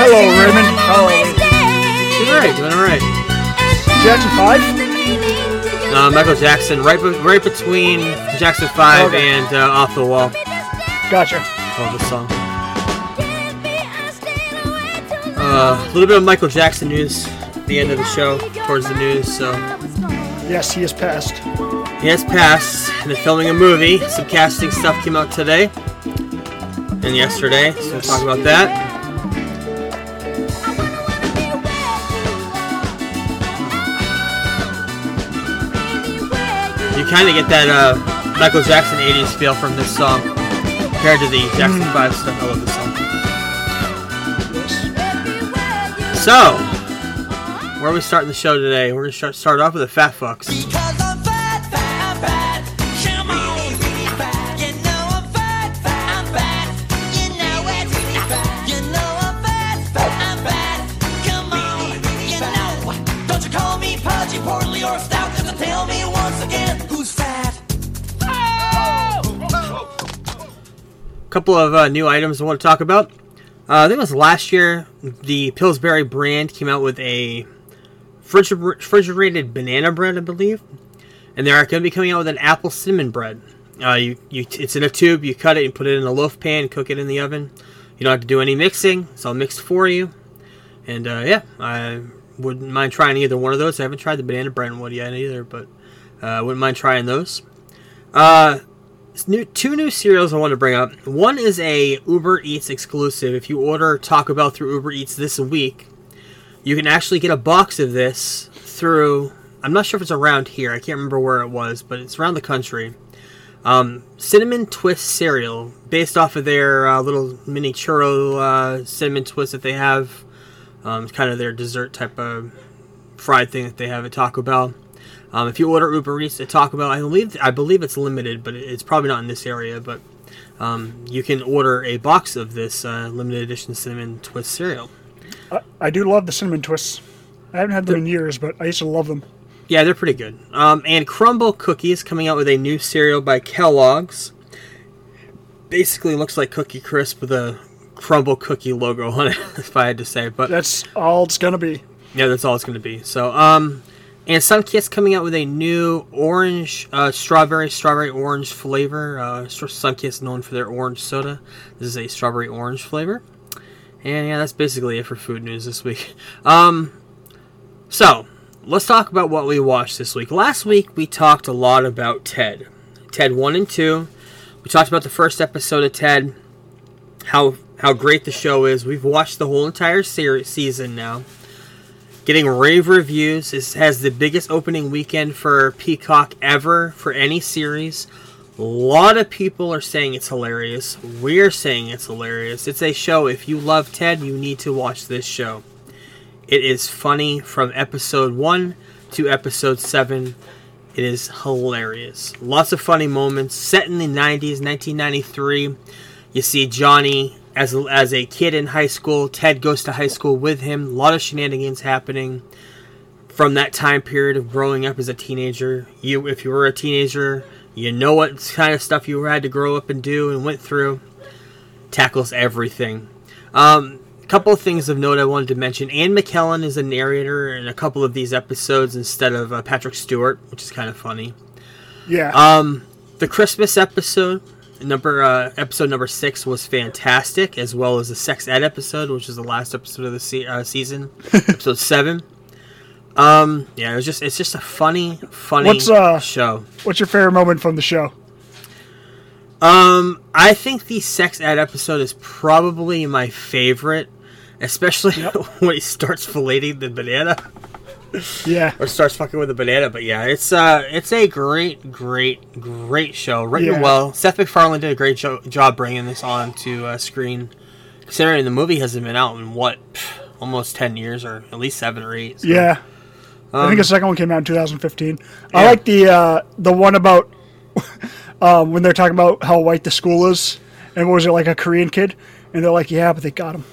poppin'? Hello, Raymond. How are you? Doing alright, doing alright. Jackson 5? Uh, Michael Jackson, right, be- right between Jackson 5 Okay. and uh, Off the Wall. Gotcha. Love this song. Uh, a little bit of Michael Jackson news at the end of the show, towards the news. So Yes, he has passed. he has passed, and they're filming a movie. Some casting stuff came out today and yesterday, so we'll talk about that. Kind of get that uh, Michael Jackson 80s feel from this song compared to the Jackson 5 stuff. I love this song. So, where are we starting the show today? We're going to start, start off with the Fat Fucks. Couple of uh, new items I want to talk about. Uh, I think it was last year the Pillsbury brand came out with a refrigerated banana bread, I believe, and they're going to be coming out with an apple cinnamon bread. Uh, you, you, it's in a tube. You cut it and put it in a loaf pan, cook it in the oven. You don't have to do any mixing. It's all mixed for you. And uh, yeah, I wouldn't mind trying either one of those. I haven't tried the banana bread one yet either, but uh, I wouldn't mind trying those. Uh, new, two new cereals I want to bring up. One is a Uber Eats exclusive. If you order Taco Bell through Uber Eats this week, you can actually get a box of this through. I'm not sure if it's around here. I can't remember where it was, but it's around the country. Um, cinnamon twist cereal, based off of their uh, little mini churro uh, cinnamon twist that they have. Um, it's kind of their dessert type of fried thing that they have at Taco Bell. Um, if you order Uber Eats at Taco Bell, I believe I believe it's limited, but it's probably not in this area. But um, you can order a box of this uh, limited edition cinnamon twist cereal. I, I do love the cinnamon twists. I haven't had them in years, but I used to love them. Yeah, they're pretty good. Um, and Crumbl Cookies coming out with a new cereal by Kellogg's. Basically, looks like Cookie Crisp with a Crumbl Cookie logo on it, if I had to say. But That's all it's gonna be. Yeah, that's all it's going to be. So, um, and Sunkist coming out with a new orange, uh, strawberry, strawberry orange flavor. Uh, Sunkist known for their orange soda. This is a strawberry orange flavor. And yeah, that's basically it for food news this week. Um, so let's talk about what we watched this week. Last week we talked a lot about Ted, Ted one and two. We talked about the first episode of Ted, how how great the show is. We've watched the whole entire series season now getting rave reviews. This has the biggest opening weekend for Peacock ever for any series. A lot of people are saying it's hilarious. We're saying it's hilarious. It's a show. If you love Ted, you need to watch this show. It is funny from episode 1 to episode 7. It is hilarious. Lots of funny moments. Set in the 90s, 1993. You see Johnny as a, as a kid in high school. Ted goes to high school with him. A lot of shenanigans happening from that time period of growing up as a teenager. You, if you were a teenager, you know what kind of stuff you had to grow up and do and went through. Tackles everything. Um, a couple of things of note I wanted to mention. Ian McKellen is a narrator in a couple of these episodes instead of uh, Patrick Stewart, which is kind of funny. Yeah. Um, the Christmas episode, number uh, episode number six, was fantastic, as well as the sex ed episode, which is the last episode of the se- uh, season, episode seven. Um, yeah, it was just it's just a funny, funny What's, uh, show. What's your favorite moment from the show? Um, I think the sex ed episode is probably my favorite, especially when he starts filleting the banana. Yeah. or starts fucking with a banana. But yeah, it's uh, it's a great, great, great show. Written Yeah. well. Seth MacFarlane did a great jo- job bringing this on to uh, screen. Considering the movie hasn't been out in what, pff, almost ten years, or at least seven or eight. so- Yeah. I Um, think the second one came out in 2015. I like the uh, the one about um, when they're talking about how white the school is, and what was it like a Korean kid, and they're like, "Yeah, but they got him."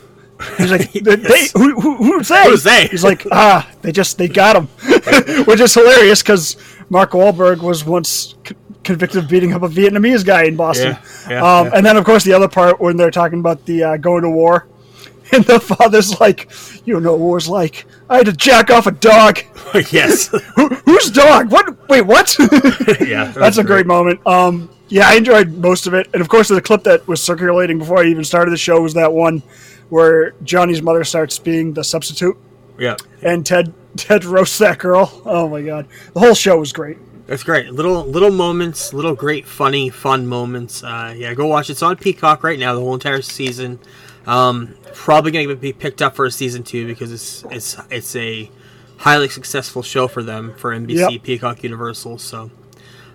He's like, they, Yes. they, who, who, who's they? Who's they? He's like, ah, they just they got him, which is hilarious because Mark Wahlberg was once c- convicted of beating up a Vietnamese guy in Boston. Yeah. Yeah, um, yeah. And then, of course, the other part when they're talking about the uh, going to war, and the father's like, "You know what war's like. I had to jack off a dog. yes. Who, whose dog? What? Wait, what?" yeah. that That's a great moment. Um, yeah, I enjoyed most of it, and of course, the clip that was circulating before I even started the show was that one where Johnny's mother starts being the substitute, Yeah. and Ted Ted roasts that girl. Oh my god, the whole show was great. That's great. Little little moments, little great, funny, fun moments. Uh, yeah, go watch it. It's on Peacock right now, the whole entire season. Um, probably going to be picked up for a season two because it's it's it's a highly successful show for them for NBC, Yep. Peacock, Universal. So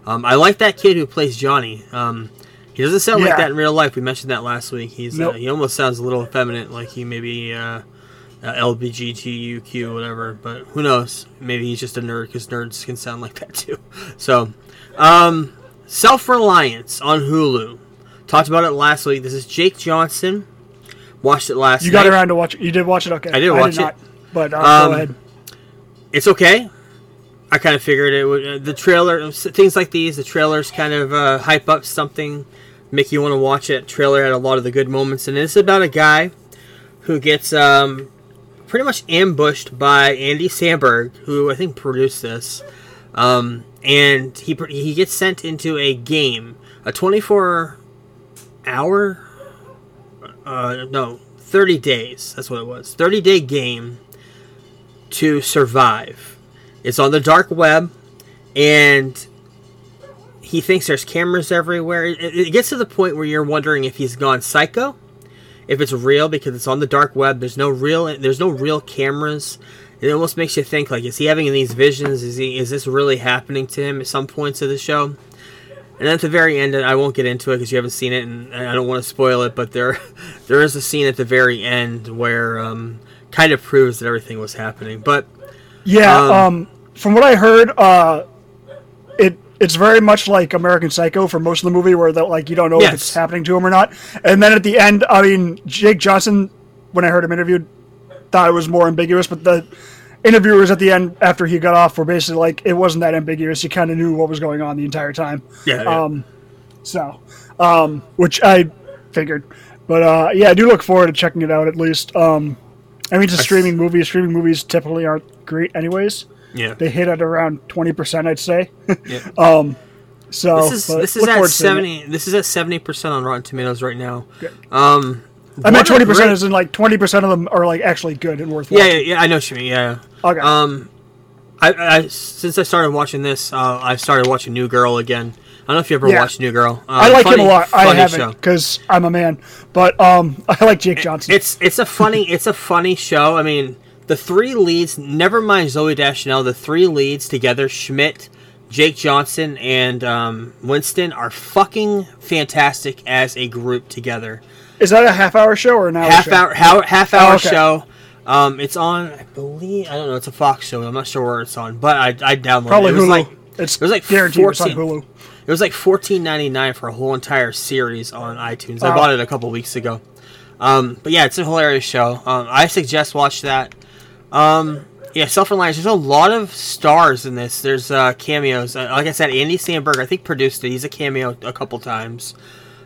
um, I like that kid who plays Johnny. Um, he doesn't sound like that in real life. We mentioned that last week. He's uh, he almost sounds a little effeminate, like he maybe uh, uh, LBGTUQ whatever. But who knows? Maybe he's just a nerd because nerds can sound like that too. So, um, Self Reliance on Hulu. Talked about it last week. This is Jake Johnson. Watched it last. Week. You got night. around to watch it. You did watch it, okay? I did watch it. not, but uh, Um, go ahead. It's okay. I kind of figured it would. Uh, the trailer, things like these, the trailers kind of uh, hype up something, make you want to watch it. Trailer had a lot of the good moments, and it's about a guy who gets um, pretty much ambushed by Andy Samberg, who I think produced this, um, and he he gets sent into a game, a 24 hour, uh, no, 30 days. That's what it was. 30 day game to survive. It's on the dark web, and he thinks there's cameras everywhere. It, it gets to the point where you're wondering if he's gone psycho, if it's real because it's on the dark web. There's no real, there's no real cameras. It almost makes you think like, is he having these visions? Is he, is this really happening to him at some points of the show? And at the very end, I won't get into it because you haven't seen it, and I don't want to spoil it. But there, there is a scene at the very end where um, kind of proves that everything was happening. But Yeah, um, um, from what I heard, uh, it it's very much like American Psycho for most of the movie, where that like you don't know Yes. if it's happening to him or not. And then at the end, I mean, Jake Johnson, when I heard him interviewed, thought it was more ambiguous, but the interviewers at the end after he got off were basically like it wasn't that ambiguous. You kind of knew what was going on the entire time. yeah, yeah. Um, so, um, which I figured, but uh, yeah, I do look forward to checking it out at least. Um, I mean, it's a streaming movie. Streaming movies typically aren't great, anyways. yeah. They hit at around twenty percent, I'd say. Yeah. Um, so This is this is at forward to seeing it. seventy. This is at seventy percent on Rotten Tomatoes right now. Good. Um, I meant twenty percent great- is in like twenty percent of them are like actually good and worth Yeah, watching. yeah, yeah. I know what you mean. Yeah. Okay. Um, I, I since I started watching this, uh, I started watching New Girl again. I don't know if you ever Yeah. watched New Girl. Uh, I like funny- him a lot. I funny haven't show. because I'm a man, but um, I like Jake Johnson. It's it's a funny it's a funny show. I mean, the three leads, never mind Zooey Deschanel, the three leads together, Schmidt, Jake Johnson, and um, Winston are fucking fantastic as a group together. Is that a half hour show or an hour? half show? hour how, half hour Oh, okay. show. Um, it's on. I believe I don't know. It's a Fox show. I'm not sure where it's on, but I I downloaded Probably it. It was Hulu. like it's it was like guaranteed it's on Hulu. it was like fourteen ninety nine for a whole entire series on iTunes. I bought it a couple weeks ago. Um, but yeah, it's a hilarious show. Um, I suggest watch that. Um, yeah, Self Reliance. There's a lot of stars in this. There's uh, cameos. Uh, like I said, Andy Samberg, I think produced it. He's a cameo a couple times.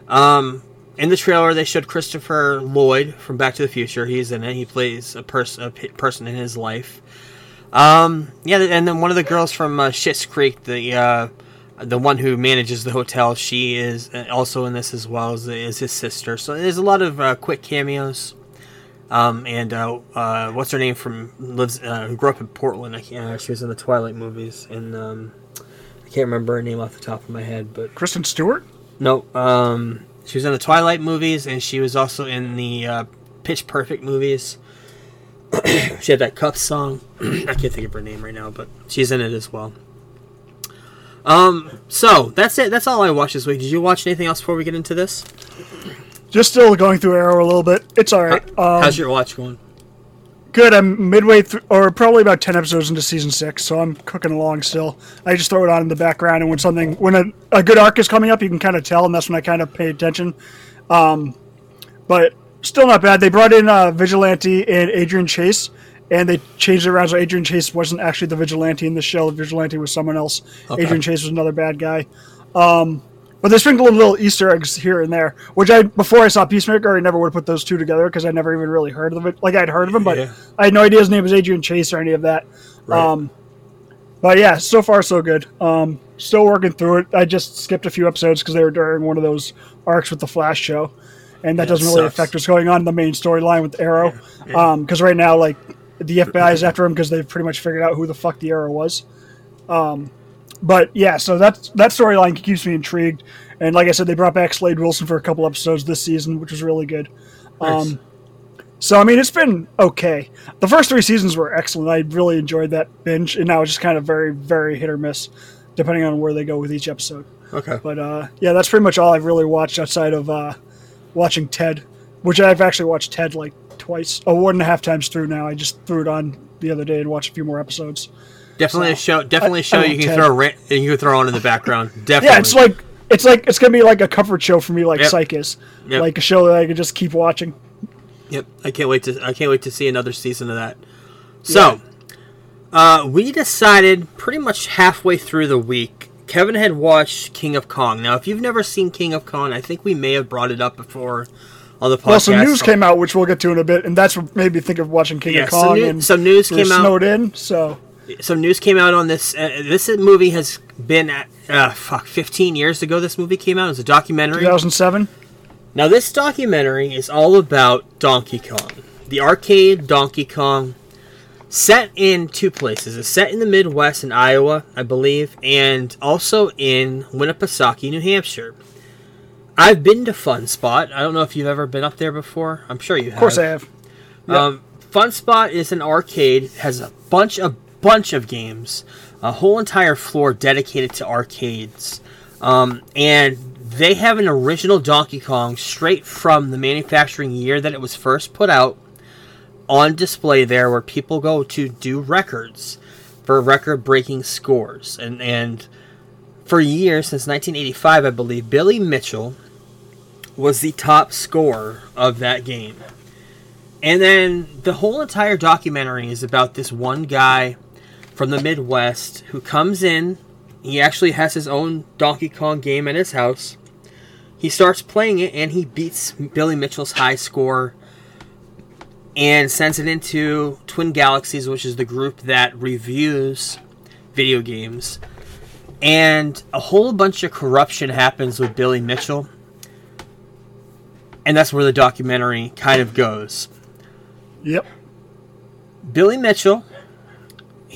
Um, in the trailer, they showed Christopher Lloyd from Back to the Future. He's in it. He plays a person, a person in his life. Um, yeah, and then one of the girls from uh, Creek, the uh, the one who manages the hotel, she is uh, also in this as well as is his sister. So there's a lot of uh, quick cameos. Um, and uh, uh, what's her name from lives uh, grew up in Portland? I can't. Uh, she was in the Twilight movies, and um, I can't remember her name off the top of my head, but Kristen Stewart. no, um, she was in the Twilight movies, and she was also in the uh, Pitch Perfect movies. she had that Cup song. I can't think of her name right now, but she's in it as well. Um, so that's it. That's all I watched this week. Did you watch anything else before we get into this? Just still going through Arrow a little bit. It's all right. Um, How's your watch going? good. I'm midway through, or probably about ten episodes into season six, so I'm cooking along still. I just throw it on in the background, and when something, when a, a good arc is coming up, you can kind of tell, and that's when I kind of pay attention. Um, but still not bad. They brought in uh, Vigilante and Adrian Chase, and they changed it around so Adrian Chase wasn't actually the Vigilante in the show. The Vigilante was someone else. Okay. Adrian Chase was another bad guy. Um, But they sprinkle in little Easter eggs here and there, which I before I saw Peacemaker, I never would have put those two together because I never even really heard of it. Like I'd heard of him, but Yeah. I had no idea his name was Adrian Chase or any of that. Right. Um, but yeah, so far so good. Um, still working through it. I just skipped a few episodes because they were during one of those arcs with the Flash show, and that Yeah, doesn't really sucks. affect what's going on in the main storyline with Arrow. Because right now, like the FBI is after him because they've pretty much figured out who the fuck the Arrow was. Um, but yeah, so that that storyline keeps me intrigued. And like I said, they brought back Slade Wilson for a couple episodes this season, which was really good. Nice. Um, so I mean, it's been okay. The first three seasons were excellent. I really enjoyed that binge, and now it's just kind of very, very hit or miss, depending on where they go with each episode. okay. But uh, yeah, that's pretty much all I've really watched outside of uh, watching Ted, which I've actually watched Ted like twice, oh, one and a half times through now. I just threw it on the other day and watched a few more episodes. Definitely a show. Definitely I- a show you can Ted. throw ra- you can throw on in the background. Definitely. Yeah, it's like it's like it's gonna be like a comfort show for me, like Yep. Psych is, Yep. like a show that I can just keep watching. Yep, I can't wait to I can't wait to see another season of that. So, uh, we decided pretty much halfway through the week. Kevin had watched King of Kong. Now, if you've never seen King of Kong, I think we may have brought it up before on the podcast. Well, some news came out, which we'll get to in a bit, and that's what made me think of watching King Yeah, of some Kong. new- and some news came out. snowed in, so Some news came out on this. Uh, this movie has been at, uh, fuck 15 years ago. This movie came out. It was a documentary. 2007. Now, this documentary is all about Donkey Kong, the arcade Donkey Kong, set in two places. It's set in the Midwest in Iowa, I believe, and also in Winnipesaukee, New Hampshire. I've been to Fun Spot. I don't know if you've ever been up there before. I'm sure you have. Of course, I have. Um, Fun Spot is an arcade. Has a bunch a bunch of games, a whole entire floor dedicated to arcades, um, and they have an original Donkey Kong straight from the manufacturing year that it was first put out on display there, where people go to do records for record-breaking scores, and and for years since 1985, I believe Billy Mitchell was the top scorer of that game. And then the whole entire documentary is about this one guy from the Midwest who comes in. He actually has his own Donkey Kong game at his house. He starts playing it and he beats Billy Mitchell's high score and sends it into Twin Galaxies, which is the group that reviews video games. And a whole bunch of corruption happens with Billy Mitchell. And that's where the documentary kind of goes. Yep. Billy Mitchell,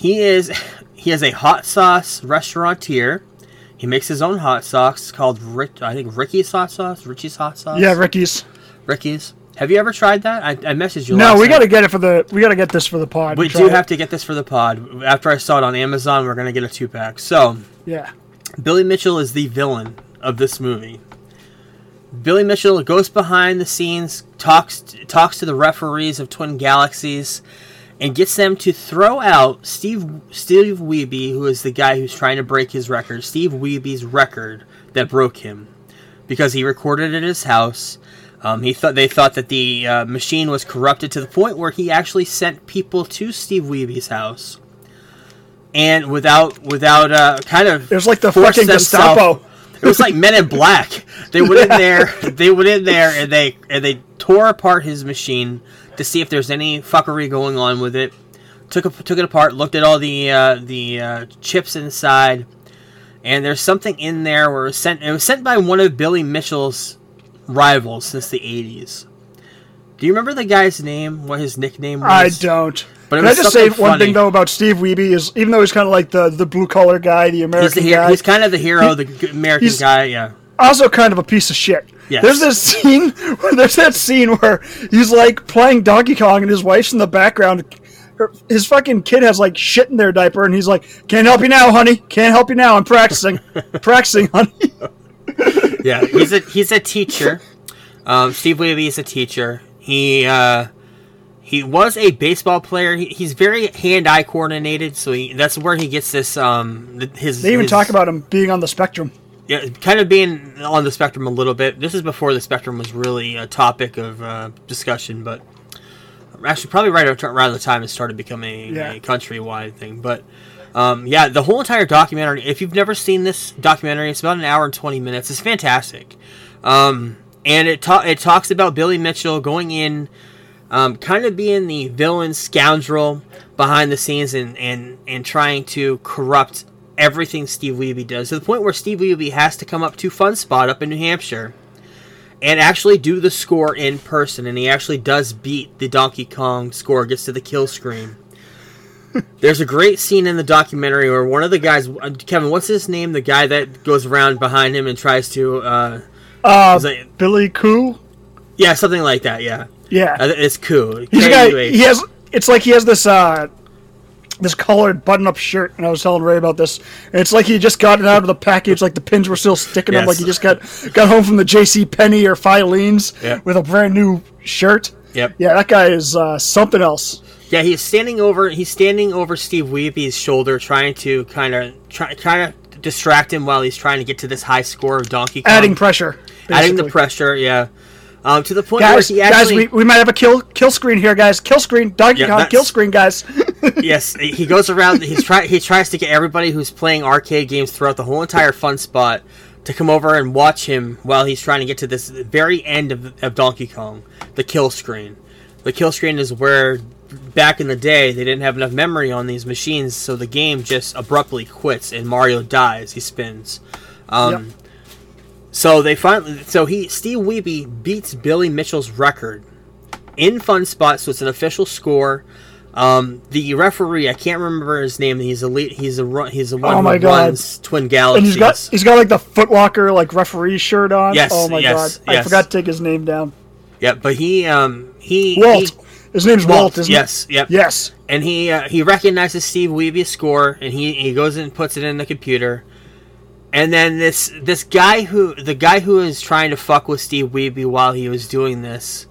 he is he is a hot sauce restaurateur. He makes his own hot sauce It's called Rick, I think Ricky's hot sauce, Richie's hot sauce. Yeah, Ricky's. Ricky's. Have you ever tried that? I, I messaged you. No, last we got to get it for the. We got to get this for the pod. We do it. have to get this for the pod. After I saw it on Amazon, we're gonna get a two pack. So Yeah. Billy Mitchell is the villain of this movie. Billy Mitchell goes behind the scenes, talks talks to the referees of Twin Galaxies, and gets them to throw out Steve Steve Wiebe, who is the guy who's trying to break his record. Steve Wiebe's record that broke him because he recorded it at his house. Um, he thought they thought that the uh, machine was corrupted to the point where he actually sent people to Steve Wiebe's house, and without without uh, kind of It was like the fucking Gestapo. it was like Men in Black. They went in there. They went in there and they and they tore apart his machine to see if there's any fuckery going on with it. Took it, took it apart. Looked at all the uh, the uh, chips inside, and there's something in there where it was sent. It was sent by one of Billy Mitchell's rivals since the '80s. Do you remember the guy's name? What his nickname was? I don't. But Can I just say something one thing though about Steve Wiebe is even though he's kind of like the the blue collar guy, the He's, American the hero, guy, he's kind of the hero, the American guy. Yeah. also kind of a piece of shit. Yes. There's this scene where there's that scene where he's like playing Donkey Kong and his wife's in the background. Her- His fucking kid has like shit in their diaper and he's like, "Can't help you now, honey. Can't help you now. I'm practicing, practicing, honey." yeah, he's a he's a teacher. Um, Steve Wiebe is a teacher. He uh, he was a baseball player. He, he's very hand-eye coordinated, so he, that's where he gets this. Um, his They even his- talk about him being on the spectrum. Yeah, kind of being on the spectrum a little bit. This is before the spectrum was really a topic of uh, discussion, but actually probably right around the time it started becoming Yeah. a countrywide thing. But Um, yeah, the whole entire documentary. If you've never seen this documentary, it's about an hour and twenty minutes. It's fantastic, um, and it ta- it talks about Billy Mitchell going in, um, kind of being the villain scoundrel behind the scenes and and and trying to corrupt everything Steve Wiebe does to the point where Steve Wiebe has to come up to Fun Spot up in New Hampshire and actually do the score in person, and he actually does beat the Donkey Kong score, gets to the kill screen. There's a great scene in the documentary where one of the guys, uh, Kevin, what's his name? The guy that goes around behind him and tries to, uh, Uh, Billy Koo. yeah, something like that. Yeah, Yeah, Uh, it's cool. he's a guy. He has. It's like he has this uh, this colored button-up shirt, and I was telling Ray about this. And it's like he just got it out of the package, like the pins were still sticking up, Yes. like he just got got home from the J.C. Penney or Filene's Yeah. with a brand new shirt. Yep. Yeah, that guy is uh, something else. Yeah, he's standing over. He's standing over Steve Wiebe's shoulder, trying to kind of try, trying to distract him while he's trying to get to this high score of Donkey Kong. Adding pressure. adding the pressure. Yeah, um, to the point Guys, where he guys, actually we, we might have a kill kill screen here, guys. Kill screen, Donkey Yeah, Kong, kill screen, guys. yes, he goes around. He's try he tries to get everybody who's playing arcade games throughout the whole entire fun spot to come over and watch him while he's trying to get to this very end of, of Donkey Kong, the kill screen. The kill screen is where back in the day they didn't have enough memory on these machines, so the game just abruptly quits and Mario dies. He spins. Um, Yep. So they finally, so he Steve Wiebe beats Billy Mitchell's record in Fun Spot, so it's an official score. Um, the referee, I can't remember his name. He's elite. He's a run. He's the one Oh my who God. runs Twin and Galaxies. he's got he's got like the Footlocker like referee shirt on. Yes, Oh my yes, god, I forgot to take his name down. yeah, but he um he Walt. he- his name's Walt, isn't yes, yep. Yes. and he uh, he recognizes Steve Wiebe's score, and he he goes and puts it in the computer. And then this this guy who the guy who is trying to fuck with Steve Wiebe while he was doing this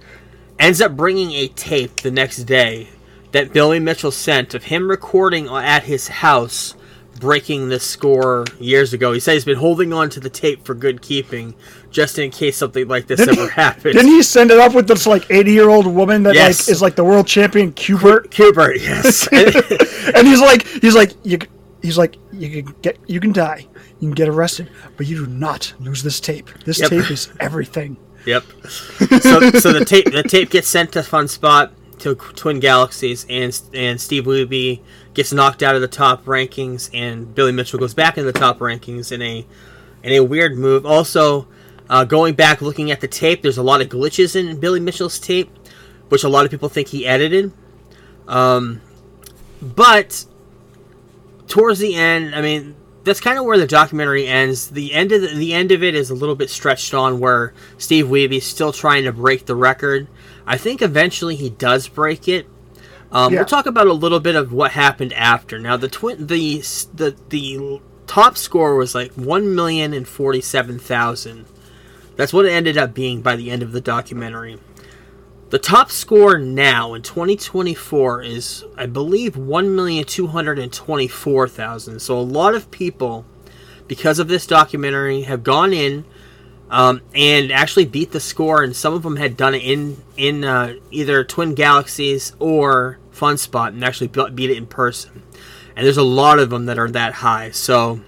ends up bringing a tape the next day that Billy Mitchell sent of him recording at his house breaking the score years ago. He said he's been holding on to the tape for good keeping just in case something like this Didn't ever he, happens. didn't he send it up with this like eighty year old woman that Yes. like is like the world champion Q*bert? Q*bert, yes. and he's like he's like you he's like you can get you can die you can get arrested but you do not lose this tape this Yep. tape is everything Yep. So, so the tape the tape gets sent to Fun Spot to Twin Galaxies, and and Steve Wiebe gets knocked out of the top rankings, and Billy Mitchell goes back into the top rankings in a in a weird move. Also, uh, going back looking at the tape, there's a lot of glitches in Billy Mitchell's tape, which a lot of people think he edited. Um, but towards the end, I mean, that's kind of where the documentary ends. The end of the, the end of it is a little bit stretched on, where Steve Wiebe's still trying to break the record. I think eventually he does break it. Um, Yeah. We'll talk about a little bit of what happened after. Now, the twin, the the the top score was like one million and forty seven thousand. That's what it ended up being by the end of the documentary. The top score now in 2024 is, I believe, 1,224,000. So a lot of people, because of this documentary, have gone in um, and actually beat the score, and some of them had done it in in uh, either Twin Galaxies or Fun Spot, and actually beat it in person. And there's a lot of them that are that high. So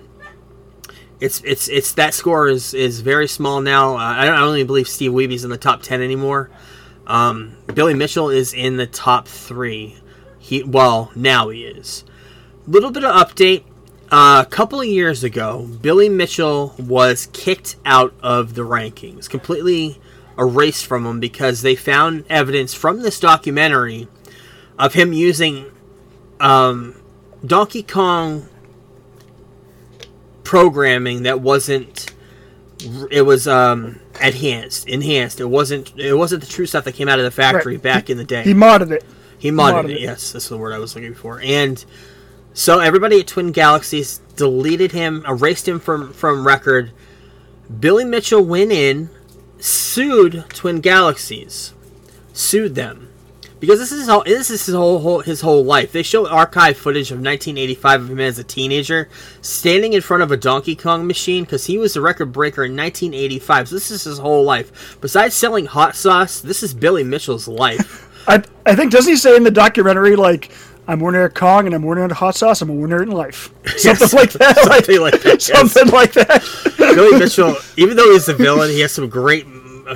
it's it's it's that score is is very small now. Uh, I don't I believe Steve Wiebe's in the top ten anymore. Um, Billy Mitchell is in the top three. He well now he is. Little bit of update. Uh, a couple of years ago, Billy Mitchell was kicked out of the rankings, completely erased from them because they found evidence from this documentary of him using um, Donkey Kong programming that wasn't it was um enhanced enhanced. It wasn't it wasn't the true stuff that came out of the factory Right. back in the day. he modded it. He modded, modded it, it. yes that's the word i was looking for. And so everybody at twin galaxies deleted him erased him from from record. Billy mitchell went in sued twin galaxies sued them because this is all this is his whole, whole his whole life. They show archive footage of 1985 of him as a teenager standing in front of a Donkey Kong machine because he was the record breaker in 1985. So this is his whole life. Besides selling hot sauce, this is Billy Mitchell's life. I, I think doesn't he say in the documentary like I'm winner at Kong and I'm winner at hot sauce. I'm a winner in life. Something like that. Something like that. yes. Something like that. Billy Mitchell, even though he's a villain, he has some great,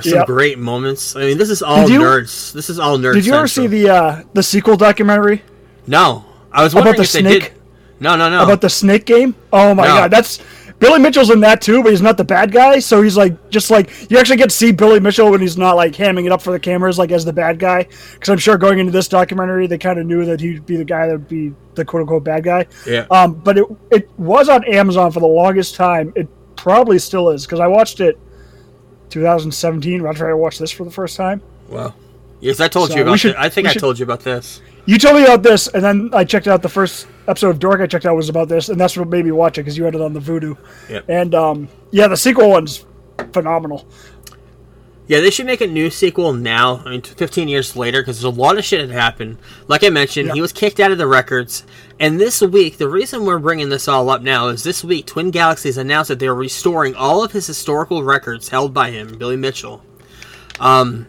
some Yep. great moments. I mean, this is all you- nerds. This is all nerds. Did you ever see the uh, the sequel documentary No, I was wondering About the if they snake? did. No, no, no. about the snake game? Oh my No. god, that's Billy Mitchell's in that too, but he's not the bad guy. So he's like just like you actually get to see Billy Mitchell when he's not like hamming it up for the cameras like as the bad guy. Because I'm sure going into this documentary, they kind of knew that he'd be the guy that would be the quote unquote bad guy. Yeah. Um, but it it was on Amazon for the longest time. It probably still is because I watched it 2017 right after I watched this for the first time. Well, yes, I told So you about. should- I think I should- told you about this. You told me about this, and then I checked out the first episode of Dork. I checked out was about this, and that's what made me watch it because you had it on the Vudu. Yep. And um, yeah, the sequel one's phenomenal. Yeah, they should make a new sequel now. I mean, 15 years later, because there's a lot of shit that happened. Like I mentioned, Yeah. he was kicked out of the records. And this week, the reason we're bringing this all up now is this week, Twin Galaxies announced that they're restoring all of his historical records held by him, Billy Mitchell. Um,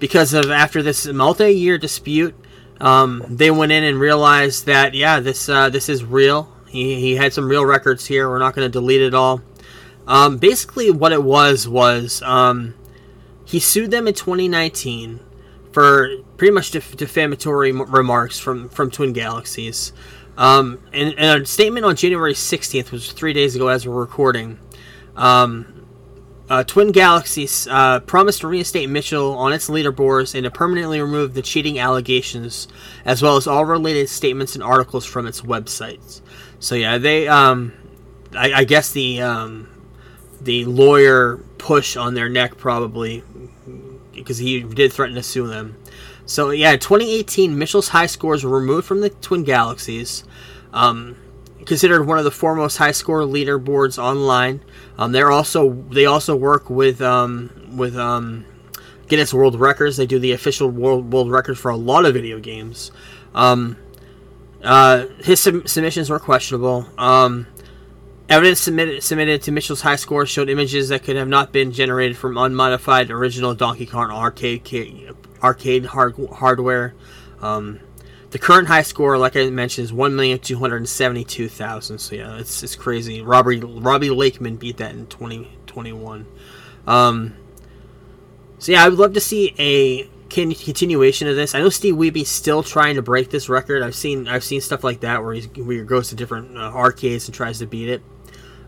because of after this multi-year dispute, um, they went in and realized that yeah, this uh, this is real. He he had some real records here. We're not going to delete it all. Um, basically, what it was was. Um, he sued them in 2019 for pretty much def- defamatory m- remarks from, from Twin Galaxies. Um, and, and a statement on January 16th, which was three days ago as we're recording, um, uh, Twin Galaxies uh, promised to reinstate Mitchell on its leaderboards and to permanently remove the cheating allegations, as well as all related statements and articles from its websites. So yeah, they, um, I, I guess the um, the lawyer push on their neck probably because he did threaten to sue them. So yeah, 2018, Mitchell's high scores were removed from the Twin Galaxies. Um, considered one of the foremost high score leaderboards online. Um, they're also they also work with um, with um, Guinness World Records. They do the official world world records for a lot of video games. Um, uh, his sub- submissions were questionable. Um, Evidence submitted, submitted to Mitchell's high score showed images that could have not been generated from unmodified original Donkey Kong arcade arcade hard, hardware. Um, the current high score, like I mentioned, is one million two hundred seventy-two thousand. So yeah, it's it's crazy. Robbie Robbie Lakeman beat that in twenty twenty one. Um, so yeah, I would love to see a con- continuation of this. I know Steve Wiebe's still trying to break this record. I've seen I've seen stuff like that where, where he goes to different uh, arcades and tries to beat it.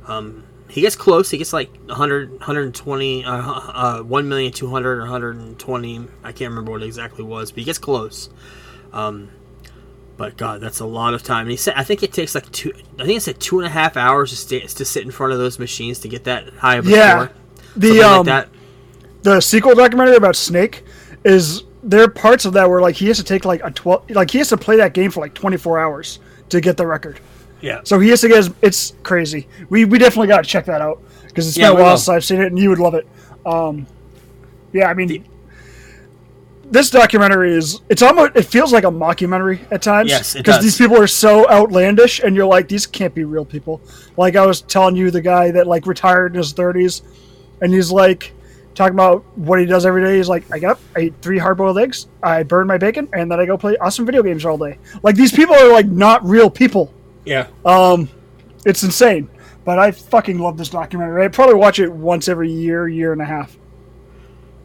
Um, he gets close. He gets like 100, 120, uh, uh, 1,200,000 or 120. I can't remember what it exactly was, but he gets close. Um, but God, that's a lot of time. And he said, I think it takes like two. I think it said two and a half hours to stay, to sit in front of those machines to get that high of a Yeah. score. The um, like that. the sequel documentary about Snake is there are parts of that where like he has to take like a 12 like he has to play that game for like 24 hours to get the record. Yeah. So he has to get his, it's crazy. We we definitely got to check that out because it's Yeah, been a while since I've seen it and you would love it. Um yeah, I mean this documentary is it's almost it feels like a mockumentary at times Yes, because these people are so outlandish and you're like these can't be real people. Like I was telling you the guy that like retired in his 30s and he's like talking about what he does every day. He's like, I get up, I eat three hard boiled eggs, I burn my bacon, and then I go play awesome video games all day. Like these people are like not real people. Yeah. Um, it's insane. But I fucking love this documentary. I probably watch it once every year, year and a half.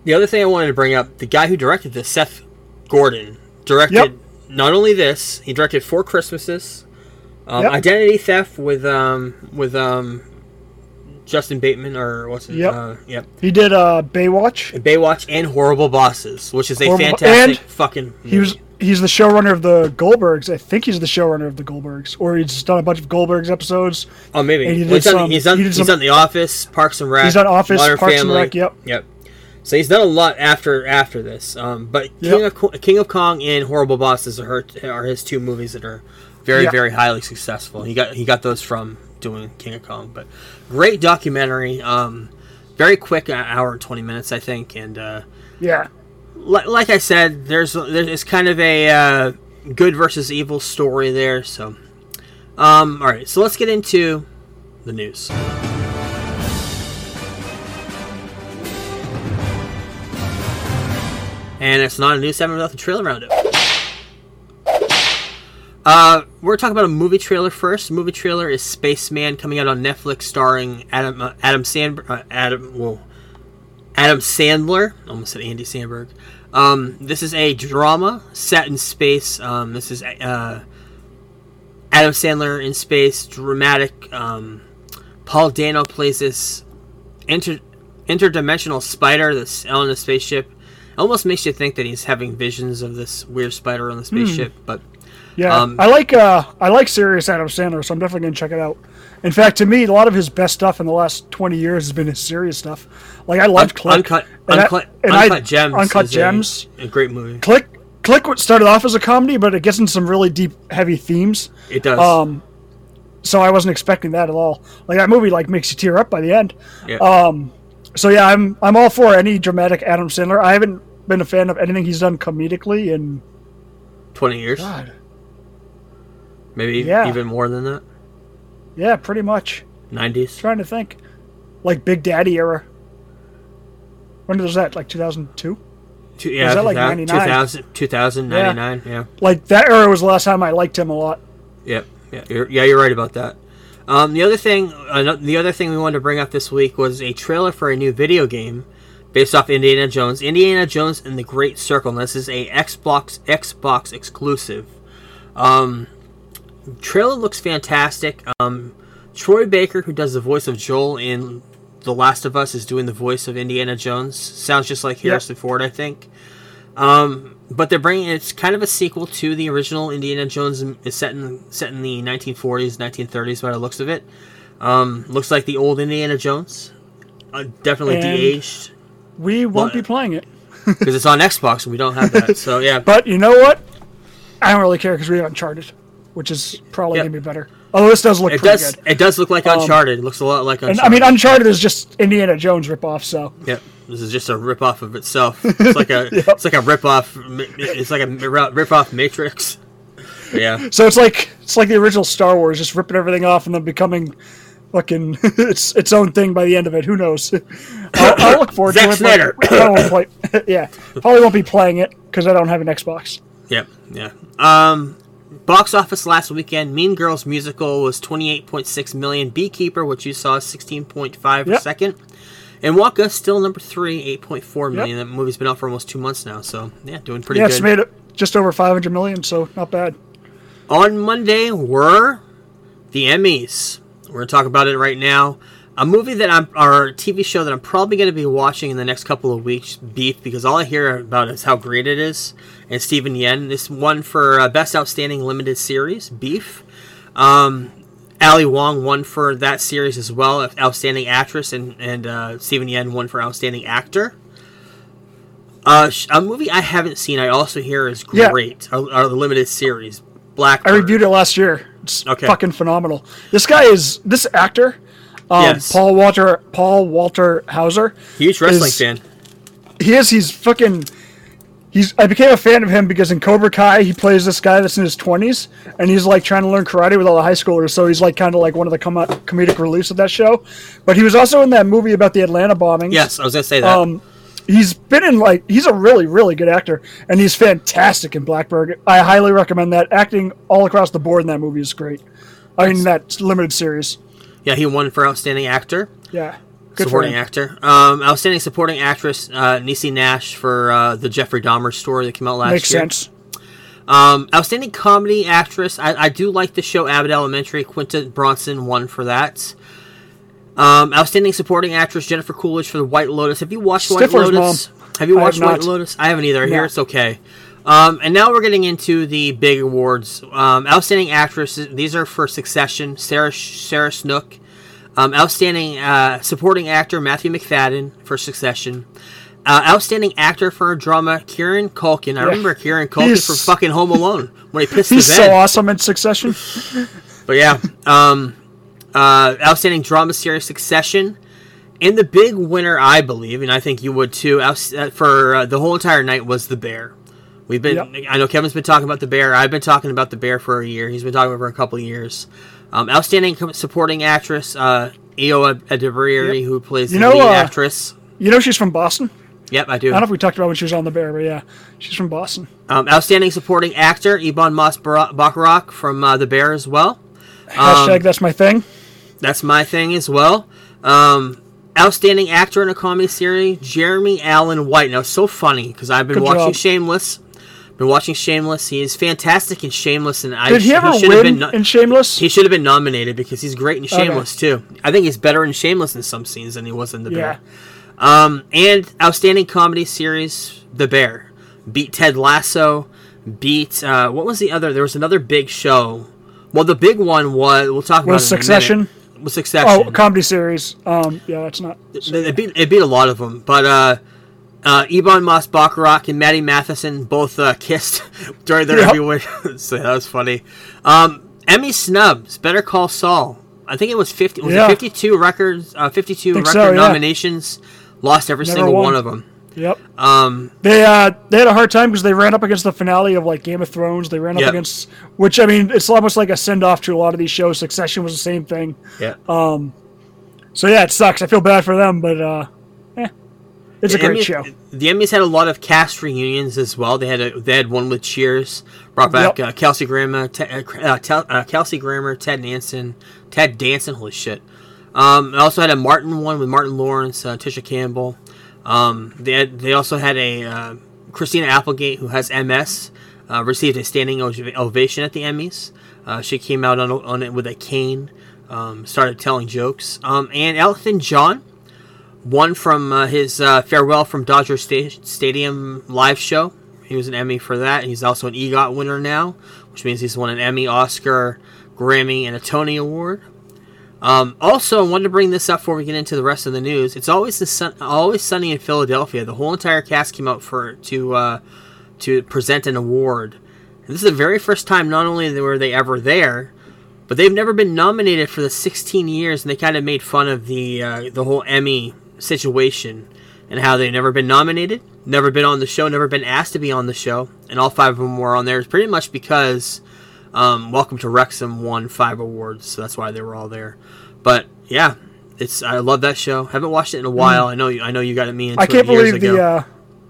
The other thing I wanted to bring up, the guy who directed this, Seth Gordon, directed Yep. not only this, he directed Four Christmases, um, Yep. Identity Theft with um with um Justin Bateman or what's it? Yep. Uh, yep. He did uh, Baywatch. Baywatch and Horrible Bosses, which is a Horrible- fantastic fucking. He was he's the showrunner of the Goldbergs. I think he's the showrunner of the Goldbergs, or he's done a bunch of Goldbergs episodes. Oh, maybe. he Well, he's, did done, he's done. he he's some- done The Office, Parks and Rec. He's done Office, Modern Parks and Family. Rec, yep. Yep. So he's done a lot after after this. Um, but Yep. King of King of Kong and Horrible Bosses are her, are his two movies that are very Yep. very highly successful. He got he got those from doing King of Kong. But great documentary. Um, very quick, an hour and twenty minutes, I think. And uh, Yeah, like I said, there's there's kind of a uh, good versus evil story there. So, um, all right, so let's get into the news. And it's not a news segment without the trailer roundup. Uh, we're talking about a movie trailer first. The movie trailer is Spaceman coming out on Netflix, starring Adam uh, Adam Sand uh, Adam well, Adam Sandler. Almost said Andy Sandberg. Um, this is a drama set in space. Um, this is uh, Adam Sandler in space, dramatic. Um, Paul Dano plays this inter- interdimensional spider that's on a spaceship. Almost makes you think that he's having visions of this weird spider on the spaceship, but Yeah, Um, I like uh, I like serious Adam Sandler, so I'm definitely gonna check it out. In fact, to me, a lot of his best stuff in the last 20 years has been his serious stuff. Like I loved Click, Uncut, and I- Uncut, and I- Gems. Uncut is a- Gems. A, great movie. Click, Click. What started off as a comedy, but it gets into some really deep, heavy themes. It does. Um, so I wasn't expecting that at all. Like that movie, like makes you tear up by the end. yeah. Um, so yeah, I'm I'm all for any dramatic Adam Sandler. I haven't been a fan of anything he's done comedically in Twenty years, God, maybe Yeah. even more than that. Yeah, pretty much. Nineties. trying to think, like Big Daddy era. When was that? Like 2002. Two, Yeah, was that like 2000, 99? 2000, 2000, 99, yeah. Like that era was the last time I liked him a lot. Yep. Yeah, you're, yeah, you're right about that. Um, the other thing, uh, the other thing we wanted to bring up this week was a trailer for a new video game based off Indiana Jones. Indiana Jones and the Great Circle. And this is a Xbox Xbox exclusive. Um, trailer looks fantastic. Um, Troy Baker, who does the voice of Joel in The Last of Us, is doing the voice of Indiana Jones. Sounds just like Harrison Ford, I think. Um, but they're bringing it's kind of a sequel to the original Indiana Jones. Is set in set in the 1940s, 1930s by the looks of it. Um, looks like the old Indiana Jones. Uh, definitely And- de-aged We won't What? be playing it. because it's on Xbox and we don't have that. So yeah, But you know what? I don't really care because we have Uncharted, which is probably Yep. gonna be better. Although this does look it pretty does. good. It does look like Uncharted. It looks a lot like And Uncharted. I mean, Uncharted is just Indiana Jones ripoff. So Yep. This is just a rip off of itself. It's like a it's like a rip off it's like a rip off Matrix. Yeah. so it's like it's like the original Star Wars, just ripping everything off and then becoming fucking its its own thing by the end of it. Who knows? I'll, I'll look forward to it. Snyder. but I won't play. yeah, probably won't be playing it because I don't have an Xbox. Yep. Yeah. Um box office last weekend, Mean Girls musical was 28.6 million. Beekeeper, which you saw 16.5 Yep. second. And Wonka still number 3, 8.4 million. Yep. That movie's been out for almost 2 months now, so yeah, doing pretty yeah, good. it's made it just over 500 million, so not bad. On Monday were the Emmys. We're going to talk about it right now. A movie that I'm, or a TV show that I'm probably going to be watching in the next couple of weeks, Beef, because all I hear about is how great it is. And Steven Yeun, this one for uh, Best Outstanding Limited Series, Beef. Um, Ali Wong won for that series as well, Outstanding Actress, and, and uh, Steven Yeun won for Outstanding Actor. Uh, a movie I haven't seen, I also hear is Yeah. great. A, a limited series, Black. I reviewed it last year. It's Okay. fucking phenomenal. This guy is this actor, um, Yes. Paul Walter Paul Walter Hauser. Huge wrestling is- fan. He is. He's fucking. He's. I became a fan of him because in Cobra Kai he plays this guy that's in his twenties and he's like trying to learn karate with all the high schoolers. So he's like kind of like one of the com- comedic reliefs of that show. But he was also in that movie about the Atlanta bombings. Yes, I was gonna say that. Um, he's been in like he's a really really good actor and he's fantastic in Blackbird. I highly recommend that. Acting all across the board in that movie is great. I mean that limited series. Yeah, he won for outstanding actor, Yeah, good for supporting him. actor. Um, outstanding supporting actress, uh, Niecy Nash for uh, the Jeffrey Dahmer story that came out last Makes year. Makes sense. Um, outstanding comedy actress. I, I do like the show Abbott Elementary. Quinta Brunson won for that. Um, outstanding supporting actress Jennifer Coolidge for the White Lotus. Have you watched Stifler's White Lotus? mom. Have you watched have White. Lotus? I haven't either. I hear it's okay. Um, and now we're getting into the big awards. Um, outstanding actress. These are for Succession. Sarah Sarah Snook. Um, outstanding uh, supporting actor Matthew Macfadyen for Succession. Uh, outstanding actor for a drama Kieran Culkin. I remember Kieran Culkin He's- from fucking Home Alone when he pissed He's the so awesome in Succession. But yeah, um, uh, outstanding drama series Succession, and the big winner, I believe, and I think you would too, uh, for uh, the whole entire night was the Bear. We've been, Yep. I know Kevin's been talking about the Bear. I've been talking about the Bear for a year. He's been talking about it for a couple of years. Um, outstanding supporting actress, uh, Ayo Edebiri, Yep. who plays You the know, lead uh, actress. You know she's from Boston. Yep, I do. I don't know if we talked about when she was on The Bear, but yeah, she's from Boston. Um, outstanding supporting actor Ebon Moss-Bachrach from uh, The Bear as well. Um, Hashtag that's my thing. That's my thing as well. Um, outstanding actor in a comedy series Jeremy Allen White. Now, so funny because I've been Good watching job. Shameless. Been watching Shameless. He is fantastic in Shameless, and I Did he ever should have win been no- in Shameless? he should have been nominated because he's great in Okay. Shameless too. I think he's better in Shameless in some scenes than he was in The Yeah. Bear. Um, and outstanding comedy series, The Bear, beat Ted Lasso, beat uh, what was the other? There was another big show. Well, the big one was we'll talk about Was it in a Succession? Was Succession? Oh, comedy series. Um, yeah, it's not. It, it beat it beat a lot of them, but uh, uh, Ebon Moss-Bachrach and Matty Matheson both uh, kissed during their Yep. So that was funny. Um, Emmy snubs. Better Call Saul. I think it was fifty. Was Yeah. it fifty-two records? Uh, fifty-two record so, yeah. nominations. Lost every Never single won. one of them. Yep. Um, They uh they had a hard time because they ran up against the finale of like Game of Thrones. They ran up Yep. against which I mean it's almost like a send off to a lot of these shows. Succession was the same thing. yeah. So yeah, it sucks. I feel bad for them, but uh, it's a The great Emmys- show. The Emmys had a lot of cast reunions as well. They had a, they had one with Cheers, brought back Yep. uh, Kelsey Grammer, Te- uh, uh, uh, Kelsey Grammer, Ted Danson, Ted Danson. Holy shit! Um, they also had a Martin one with Martin Lawrence, uh, Tisha Campbell. Um, they had, they also had a uh, Christina Applegate who has MS, uh, received a standing ovation at the Emmys. Uh, she came out on, on it with a cane, um, started telling jokes. Um, and Elton John one from uh, his uh, farewell from Dodger Sta- Stadium live show. He was an Emmy for that. He's also an EGOT winner now, which means he's won an Emmy, Oscar, Grammy, and a Tony Award. Um, also, I wanted to bring this up before we get into the rest of the news. It's always the sun, always sunny in Philadelphia. The whole entire cast came out for to uh, to present an award. And this is the very first time. Not only were they ever there, but they've never been nominated for the 16 years, and they kind of made fun of the uh, the whole Emmy situation and how they've never been nominated, never been on the show, never been asked to be on the show, and all five of them were on there. It's pretty much because um, Welcome to Wrexham won five awards, so that's why they were all there. But yeah, it's I love that show. Haven't watched it in a while. I know you. I know you got me into Mm. I can't it believe ago. the uh,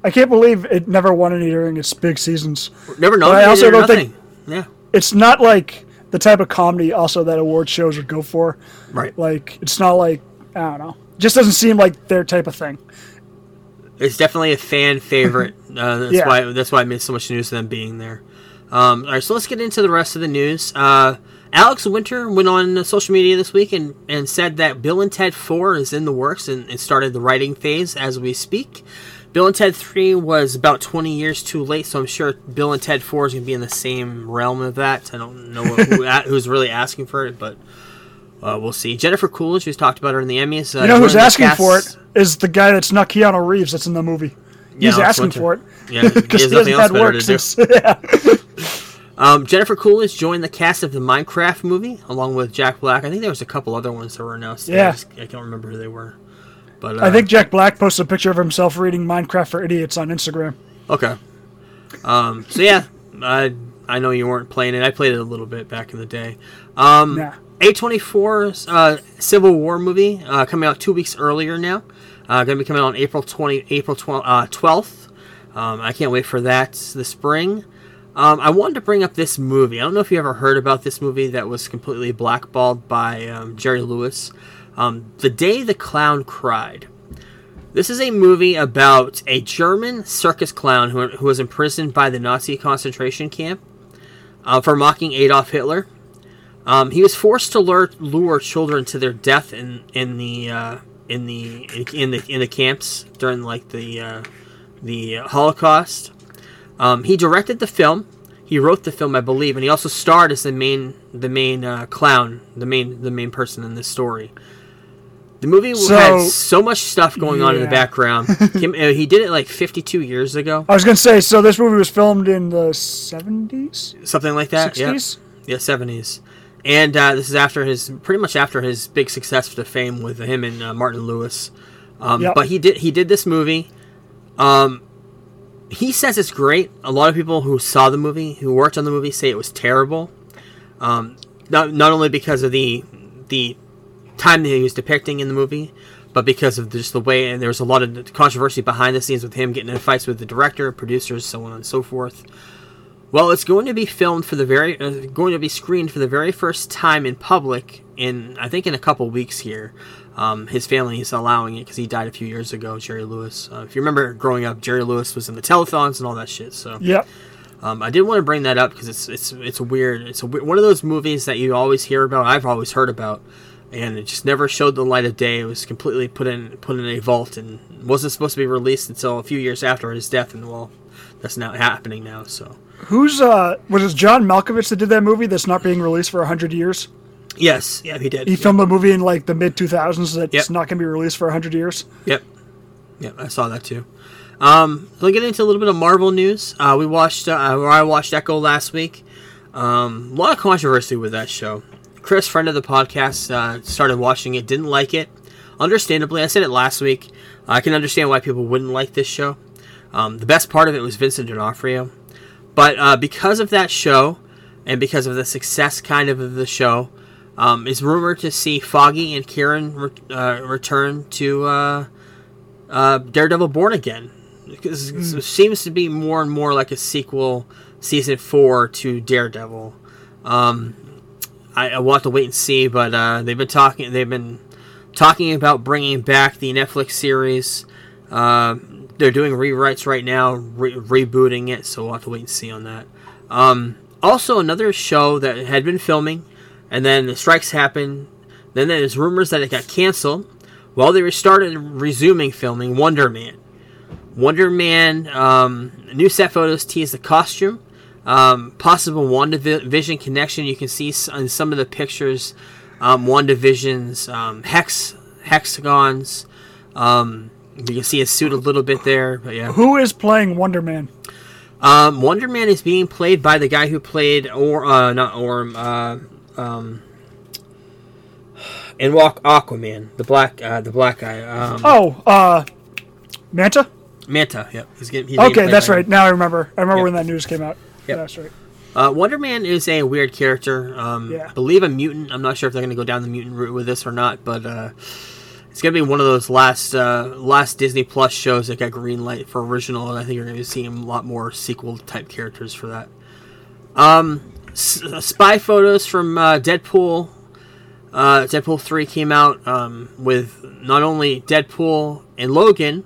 I can't believe it never won any during its big seasons. never I also don't nothing. think- yeah, It's not like the type of comedy also that award shows would go for. right. Like it's not like I don't know. Just doesn't seem like their type of thing. It's definitely a fan favorite. Uh, that's Yeah. why that's why it made so much news of them being there. Um, all right, so let's get into the rest of the news. Uh, Alex Winter went on social media this week and, and said that Bill and Ted 4 is in the works and, and started the writing phase as we speak. Bill and Ted 3 was about 20 years too late, so I'm sure Bill and Ted 4 is going to be in the same realm of that. I don't know who, who's really asking for it, but uh, we'll see. Jennifer Coolidge, who's talked about her in the Emmys. Uh, You know who's asking cast- for it is the guy that's not Keanu Reeves that's in the movie. Yeah, He's asking for it. Yeah, he because he nothing else better work to do. since. yeah. Um, Jennifer Coolidge joined the cast of the Minecraft movie along with Jack Black. I think there was a couple other ones that were announced. I Yeah. just- I, can't remember who they were. But uh, I think Jack Black posted a picture of himself reading Minecraft for Idiots on Instagram. okay. Um, so yeah, I I know you weren't playing it. I played it a little bit back in the day. Um, Nah. A24's uh, Civil War movie uh, coming out two weeks earlier now. Uh, going to be coming out on April twenty April twelfth. Uh, 12th. Um, I can't wait for that this spring. Um, I wanted to bring up this movie. I don't know if you ever heard about this movie that was completely blackballed by um, Jerry Lewis. Um, the Day the Clown Cried. This is a movie about a German circus clown who, who was imprisoned by the Nazi concentration camp uh, for mocking Adolf Hitler. Um, he was forced to lure, lure children to their death in in the uh, in the in the in the camps during like the uh, the Holocaust. Um, he directed the film. He wrote the film, I believe, and he also starred as the main the main uh, clown, the main the main person in this story. The movie So- had so much stuff going on in the background. Kim, uh, he did it like 52 years ago, I was gonna say, so this movie was filmed in the seventies, something like that. Yeah. sixties. Yeah, seventies. And uh, this is after his pretty much after his big success to fame with him and uh, Martin Lewis. Um, Yep. But he did he did this movie. Um, he says it's great. A lot of people who saw the movie, who worked on the movie, say it was terrible. Um, not not only because of the the time that he was depicting in the movie, but because of just the way, and there was a lot of controversy behind the scenes with him getting in fights with the director, producers, so on and so forth. Well, it's going to be filmed for the very, uh, going to be screened for the very first time in public in, I think, in a couple weeks here. Um, his family is allowing it because he died a few years ago, Jerry Lewis. Uh, if you remember growing up, Jerry Lewis was in the telethons and all that shit. So yeah, um, I did want to bring that up because it's it's it's weird. It's a one of those movies that you always hear about. I've always heard about, and it just never showed the light of day. It was completely put in put in a vault and wasn't supposed to be released until a few years after his death. And well, that's not happening now. So Who's uh was it John Malkovich that did that movie that's not being released for hundred years? yes, yeah, he did. He filmed a movie in like the mid two thousands that's Yep. not gonna be released for hundred years. Yep. Yep, I saw that too. Um, I'll get into a little bit of Marvel news. Uh, we watched, uh, or I watched Echo last week. Um, a lot of controversy with that show. Chris, friend of the podcast, uh, started watching it, didn't like it. Understandably, I said it last week. I can understand why people wouldn't like this show. Um, the best part of it was Vincent D'Onofrio. But uh, because of that show, and because of the success kind of of the show, um, it's rumored to see Foggy and Karen re- uh, return to uh, uh, Daredevil Born Again. Because it seems to be more and more like a sequel, season four to Daredevil. Um, I, I will have to wait and see, but uh, they've been talking. They've been talking about bringing back the Netflix series. Uh, they're doing rewrites right now, re- rebooting it, so we'll have to wait and see on that. Um, also, another show that had been filming, and then the strikes happened. Then there's rumors that it got canceled. While they restarted resuming filming, Wonder Man. Wonder Man, um, new set photos tease the costume. Um, possible WandaVision connection. You can see in some of the pictures um, WandaVision's um, hex hexagons. Um, you can see his suit a little bit there, but yeah. Who is playing Wonder Man? Um, Wonder Man is being played by the guy who played or uh, not Orm, uh, um, in Walk Aquaman, the black uh, the black guy. Um, Oh, uh Manta? Manta. Yep. He's getting, he's Okay, that's by him. right. Now I remember. I remember Yep. when that news came out. Yep. That's right. Uh, Wonder Man is a weird character. Um, Yeah. I believe a mutant. I'm not sure if they're going to go down the mutant route with this or not, but uh, it's to be one of those last uh, last Disney Plus shows that got green light for original, and I think you're to be seeing a lot more sequel type characters for that. Um, s- spy photos from uh, Deadpool. Uh, Deadpool three came out um, with not only Deadpool and Logan,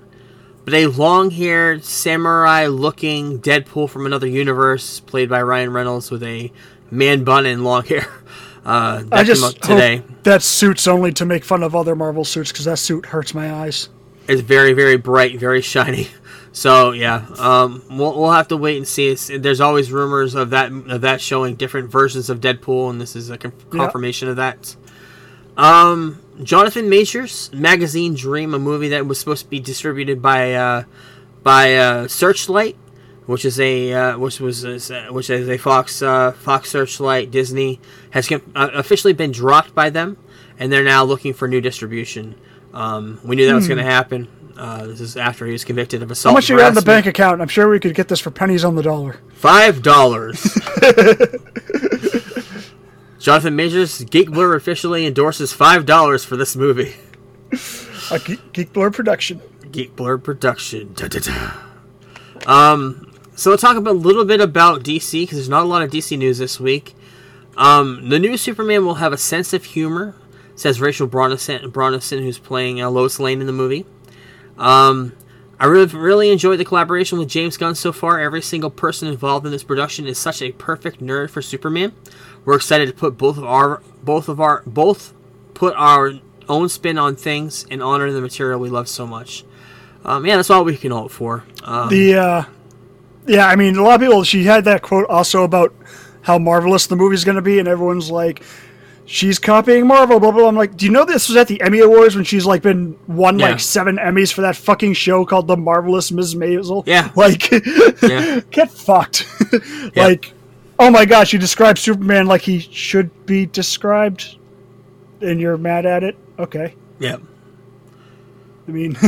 but a long-haired samurai-looking Deadpool from another universe, played by Ryan Reynolds, with a man bun and long hair. Uh, that I just today. that suit's only to make fun of other Marvel suits because that suit hurts my eyes. It's very, very bright, very shiny. So yeah, um, we'll, we'll have to wait and see. It's, there's always rumors of that of that showing different versions of Deadpool, and this is a con- Yeah. confirmation of that. Um, Jonathan Majors magazine Dream, a movie that was supposed to be distributed by uh, by uh, Searchlight, which is a uh, which was is, uh, which is a Fox uh, Fox Searchlight Disney has com- uh, officially been dropped by them, and they're now looking for new distribution. Um, we knew that was going to happen. Uh, this is after he was convicted of assault. How much you have in the bank account? I'm sure we could get this for pennies on the dollar. Five dollars. Jonathan Majors, Geek Blurb officially endorses five dollars for this movie. A Geek, Geek Blurb production. Geek Blurb production. Da, da, da. Um, so let's talk a little bit about DC because there's not a lot of DC news this week. Um, the new Superman will have a sense of humor, says Rachel Brosnahan, Brosnahan who's playing uh, Lois Lane in the movie. Um, I really, really enjoyed the collaboration with James Gunn so far. Every single person involved in this production is such a perfect nerd for Superman. We're excited to put both of our, both of our, both put our own spin on things and honor the material we love so much. Um, yeah, that's all we can hope for. Um, The uh, yeah, I mean, a lot of people. She had that quote also about how marvelous the movie's going to be, and everyone's like, "She's copying Marvel." Blah blah. blah. I'm like, do you know this was at the Emmy Awards when she's like been won Yeah. like seven Emmys for that fucking show called The Marvelous Ms. Maisel? Yeah. like, Yeah. get fucked. Yeah. Like, oh my gosh, you described Superman like he should be described, and you're mad at it. Okay, yeah, I mean.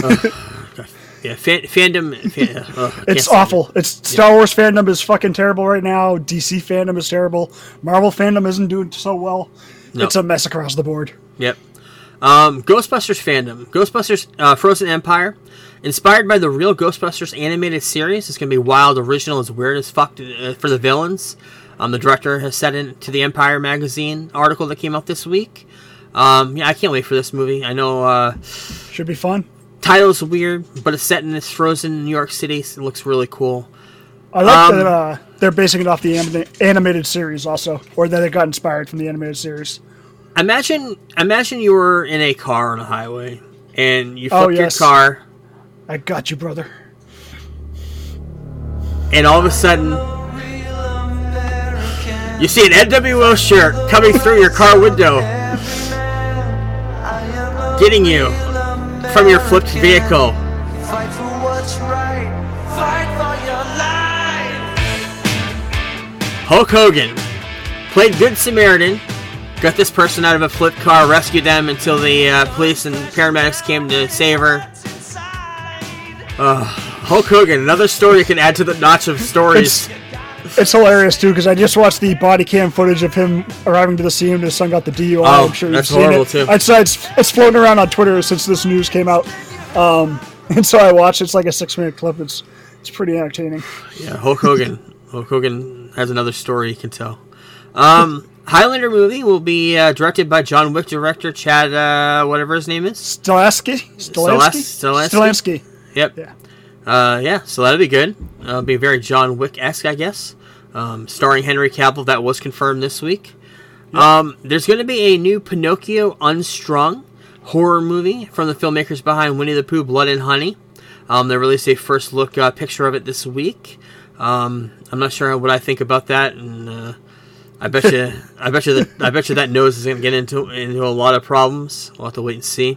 yeah. Fan, fandom. Fan, ugh, It's awful. It's Star Wars fandom is fucking terrible right now. DC fandom is terrible. Marvel fandom isn't doing so well. No. It's a mess across the board. Yep. Um, Ghostbusters fandom. Ghostbusters uh, Frozen Empire. Inspired by the real Ghostbusters animated series, it's going to be wild, original, as weird as fuck to, uh, for the villains. Um, the director has said it to the Empire magazine article that came out this week. Um, yeah, I can't wait for this movie. I know uh, Should be fun. Title's weird, but it's set in this frozen New York City. So it looks really cool. I like Um, that uh, they're basing it off the anima- animated series also, or that it got inspired from the animated series. Imagine, imagine you were in a car on a highway, and you flip Oh, yes. your car, I got you, brother. and all of a sudden, you see an NWO shirt coming through your car window, getting you from your flipped vehicle. Fight for what's right. Fight for your life. Hulk Hogan played Good Samaritan, got this person out of a flipped car, rescued them until the uh, police and paramedics came to save her. Uh, Hulk Hogan, another story you can add to the notch of stories. It's hilarious too because I just watched the body cam footage of him arriving to the scene and his son got the DUI. Oh, I'm sure that's you've seen it. too. I'd it's, it's floating around on Twitter since this news came out, um, and so I watched. It's like a six minute clip. It's it's pretty entertaining. Yeah, Hulk Hogan. Hulk Hogan has another story you can tell. Um, Highlander movie will be uh, directed by John Wick director Chad, uh, whatever his name is. Stilansky, Stilansky, Stilansky? Yep. Yeah. Uh, yeah, so that'll be good. It'll be very John Wick esque, I guess. Um, starring Henry Cavill, that was confirmed this week. Um, there's going to be a new Pinocchio Unstrung horror movie from the filmmakers behind Winnie the Pooh Blood and Honey. Um, they released a first look uh, picture of it this week. Um, I'm not sure what I think about that, and uh, I bet you, I bet you that, I bet you that nose is going to get into into a lot of problems. We'll have to wait and see.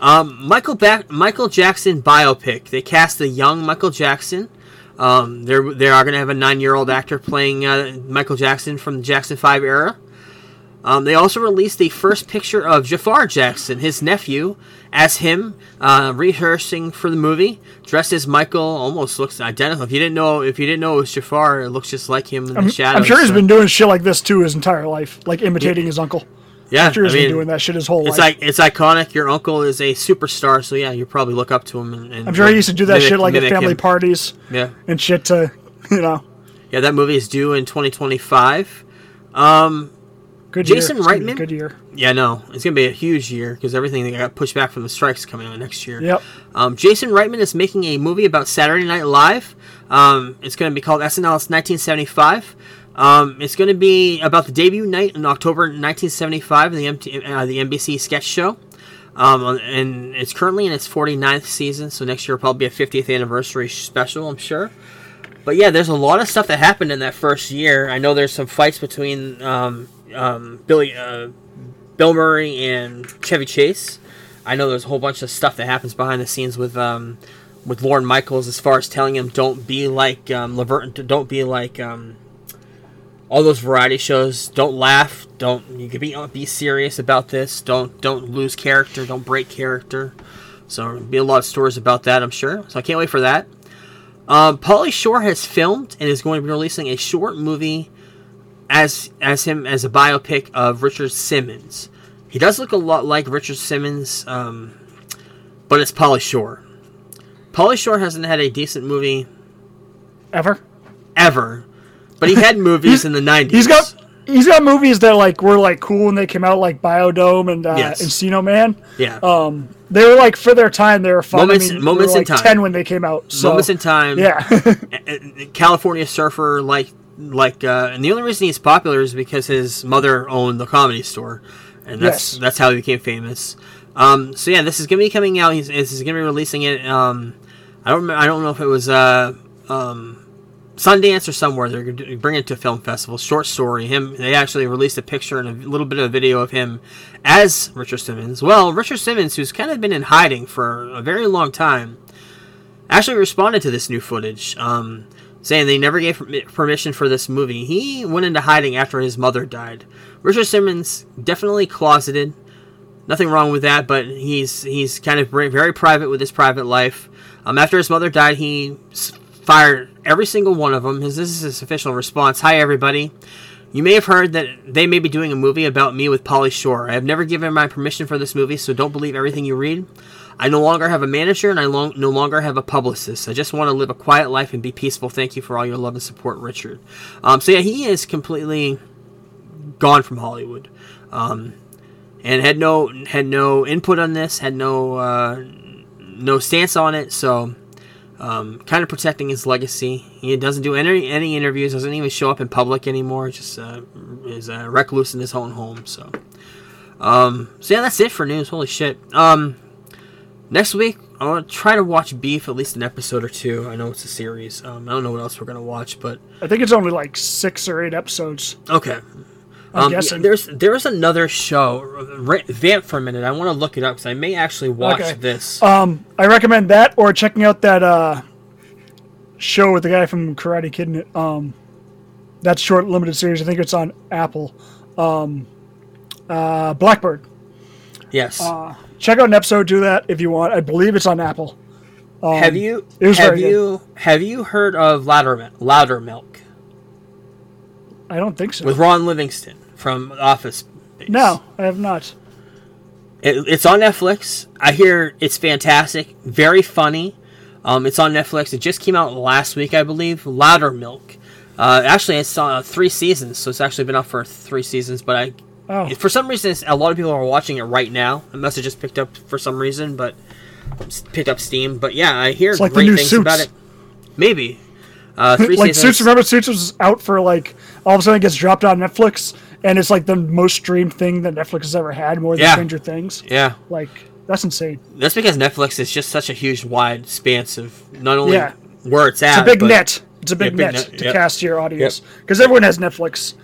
Um, Michael ba- Michael Jackson biopic. They cast the young Michael Jackson. Um, they're they are going to have a nine year old actor playing uh, Michael Jackson from the Jackson Five era. Um, they also released the first picture of Jafar Jackson, his nephew, as him uh, rehearsing for the movie, dressed as Michael. Almost looks identical. If you didn't know, if you didn't know it was Jafar, it looks just like him in the I'm, shadows. I'm sure he's so- been doing shit like this too his entire life, like imitating his uncle. Yeah, sure I mean, been doing that shit his whole It's life. like it's iconic. Your uncle is a superstar, so yeah, you probably look up to him. And, and I'm sure he used to do that mimic- shit like at family him. parties Yeah, and shit to, you know, yeah, that movie is due in 2025. Um, good Jason year. It's gonna Reitman? Good year. yeah, no, it's gonna be a huge year because everything that got pushed back from the strikes coming out next year. Yep. Um, Jason Reitman is making a movie about Saturday Night Live. Um, it's going to be called SNL's 1975. Um, it's going to be about the debut night in October 1975 of the, MT, uh, the NBC sketch show. Um, and it's currently in its 49th season, so next year will probably be a 50th anniversary special, I'm sure. But yeah, there's a lot of stuff that happened in that first year. I know there's some fights between um, um, Billy, uh, Bill Murray and Chevy Chase. I know there's a whole bunch of stuff that happens behind the scenes with um, with Lorne Michaels as far as telling him don't be like um, don't be like um, all those variety shows. Don't laugh. Don't you can be be serious about this. Don't don't lose character. Don't break character. So be a lot of stories about that, I'm sure. So I can't wait for that. Um, Pauly Shore has filmed and is going to be releasing a short movie as as him as a biopic of Richard Simmons. He does look a lot like Richard Simmons, um, but it's Pauly Shore. Pauly Shore hasn't had a decent movie Ever. ever, but he had movies in the '90s. He's got he's got movies that like were like cool when they came out, like Bio-Dome and uh, Yes. Encino Man. yeah, Um, they were like for their time, they were fun. Moments- I mean, moments we were, in time. ten when they came out. So, Moments in Time. Yeah, California Surfer, like like, uh, and the only reason he's popular is because his mother owned the comedy store, and that's Yes. that's how he became famous. Um, so yeah, this is gonna be coming out. He's is gonna be releasing it. Um, I don't I don't know if it was uh, um, Sundance or somewhere. They're gonna bring it to a film festival. Short story. Him. They actually released a picture and a little bit of a video of him as Richard Simmons. Well, Richard Simmons, who's kind of been in hiding for a very long time actually responded to this new footage, um, saying they never gave permission for this movie. He went into hiding after his mother died. Richard Simmons definitely closeted. Nothing wrong with that, but he's he's kind of very very private with his private life. Um, after his mother died, he fired every single one of them. His, this is his official response. Hi everybody. You may have heard that they may be doing a movie about me with Pauly Shore. I have never given my permission for this movie, so don't believe everything you read. I no longer have a manager and I lo- no longer have a publicist. I just want to live a quiet life and be peaceful. Thank you for all your love and support, Richard. Um, so yeah, he is completely gone from Hollywood, um, and had no had no input on this, had no uh, no stance on it. So um, kind of protecting his legacy. He doesn't do any any interviews. Doesn't even show up in public anymore. Just uh, is uh, recluse in his own home. So, um, so yeah, that's it for news. Holy shit. Um, next week I want to try to watch Beef at least an episode or two. I know it's a series. Um, I don't know what else we're gonna watch, but I think it's only like six or eight episodes. okay. I'm Um, yeah, guessing. there's there's another show. Vamp for a minute. I want to look it up because I may actually watch Okay. this. Um, I recommend that or checking out that uh, show with the guy from Karate Kid. in it. Um, that short limited series. I think it's on Apple. Um, uh, Blackbird. yes. uh, Check out an episode. Do that if you want. I believe it's on Apple. have you have very good. you have you heard of Louder Loudermilk? I don't think so. with Ron Livingston from Office. Space. no, I have not. It, it's on Netflix. I hear it's fantastic, very funny. Um, it's on Netflix. It just came out last week, I believe. Loudermilk. Uh, actually, it's uh, three seasons, so it's actually been out for three seasons. But I, Oh, for some reason, a lot of people are watching it right now. It must have just picked up for some reason, but picked up Steam. But yeah, I hear like great things Suits. about it. Maybe. Uh, three like seasons. Suits. Remember, Suits was out for like all of a sudden it gets dropped on Netflix, and it's like the most streamed thing that Netflix has ever had, more than Yeah. Stranger Things. Yeah. Like that's insane. That's because Netflix is just such a huge, wide expanse of not only Yeah. where it's at. It's a big net. It's a big, big net, net, to yep. cast your audience because everyone has Netflix.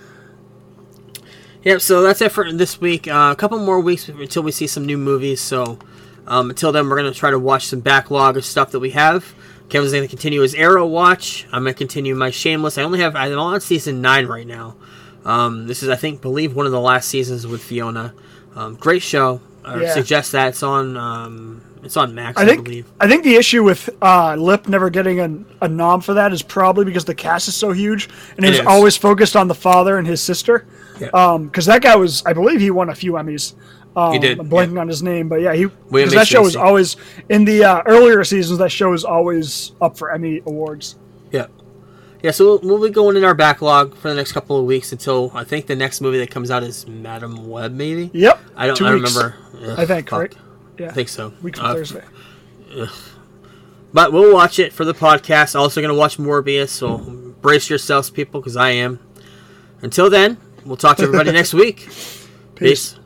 Yep. So that's it for this week. Uh, a couple more weeks until we see some new movies. So um, until then, we're gonna try to watch some backlog of stuff that we have. Kevin's gonna continue his Arrow watch. I'm gonna continue my Shameless. I only have I'm on season nine right now. Um, this is I think believe one of the last seasons with Fiona. Um, great show. I Yeah. suggest that it's on um, it's on Max. I, I believe. I think the issue with uh, Lip never getting a, a nom for that is probably because the cast is so huge and It he's is. always focused on the father and his sister. Yeah. Because that guy was, I believe, he won a few Emmys. Um, He did, I'm blanking on his name, but yeah, he because that show was always in the uh, earlier seasons. That show was always up for Emmy awards. Yeah. So we'll, we'll be going in our backlog for the next couple of weeks until I think the next movie that comes out is Madame Web, maybe. Yep, I don't. two I weeks, remember. Ugh, I think fuck. right. Yeah, I think so. Week from Uh, Thursday. But we'll watch it for the podcast. Also going to watch Morbius, so brace yourselves, people, because I am. Until then, we'll talk to everybody next week. Peace.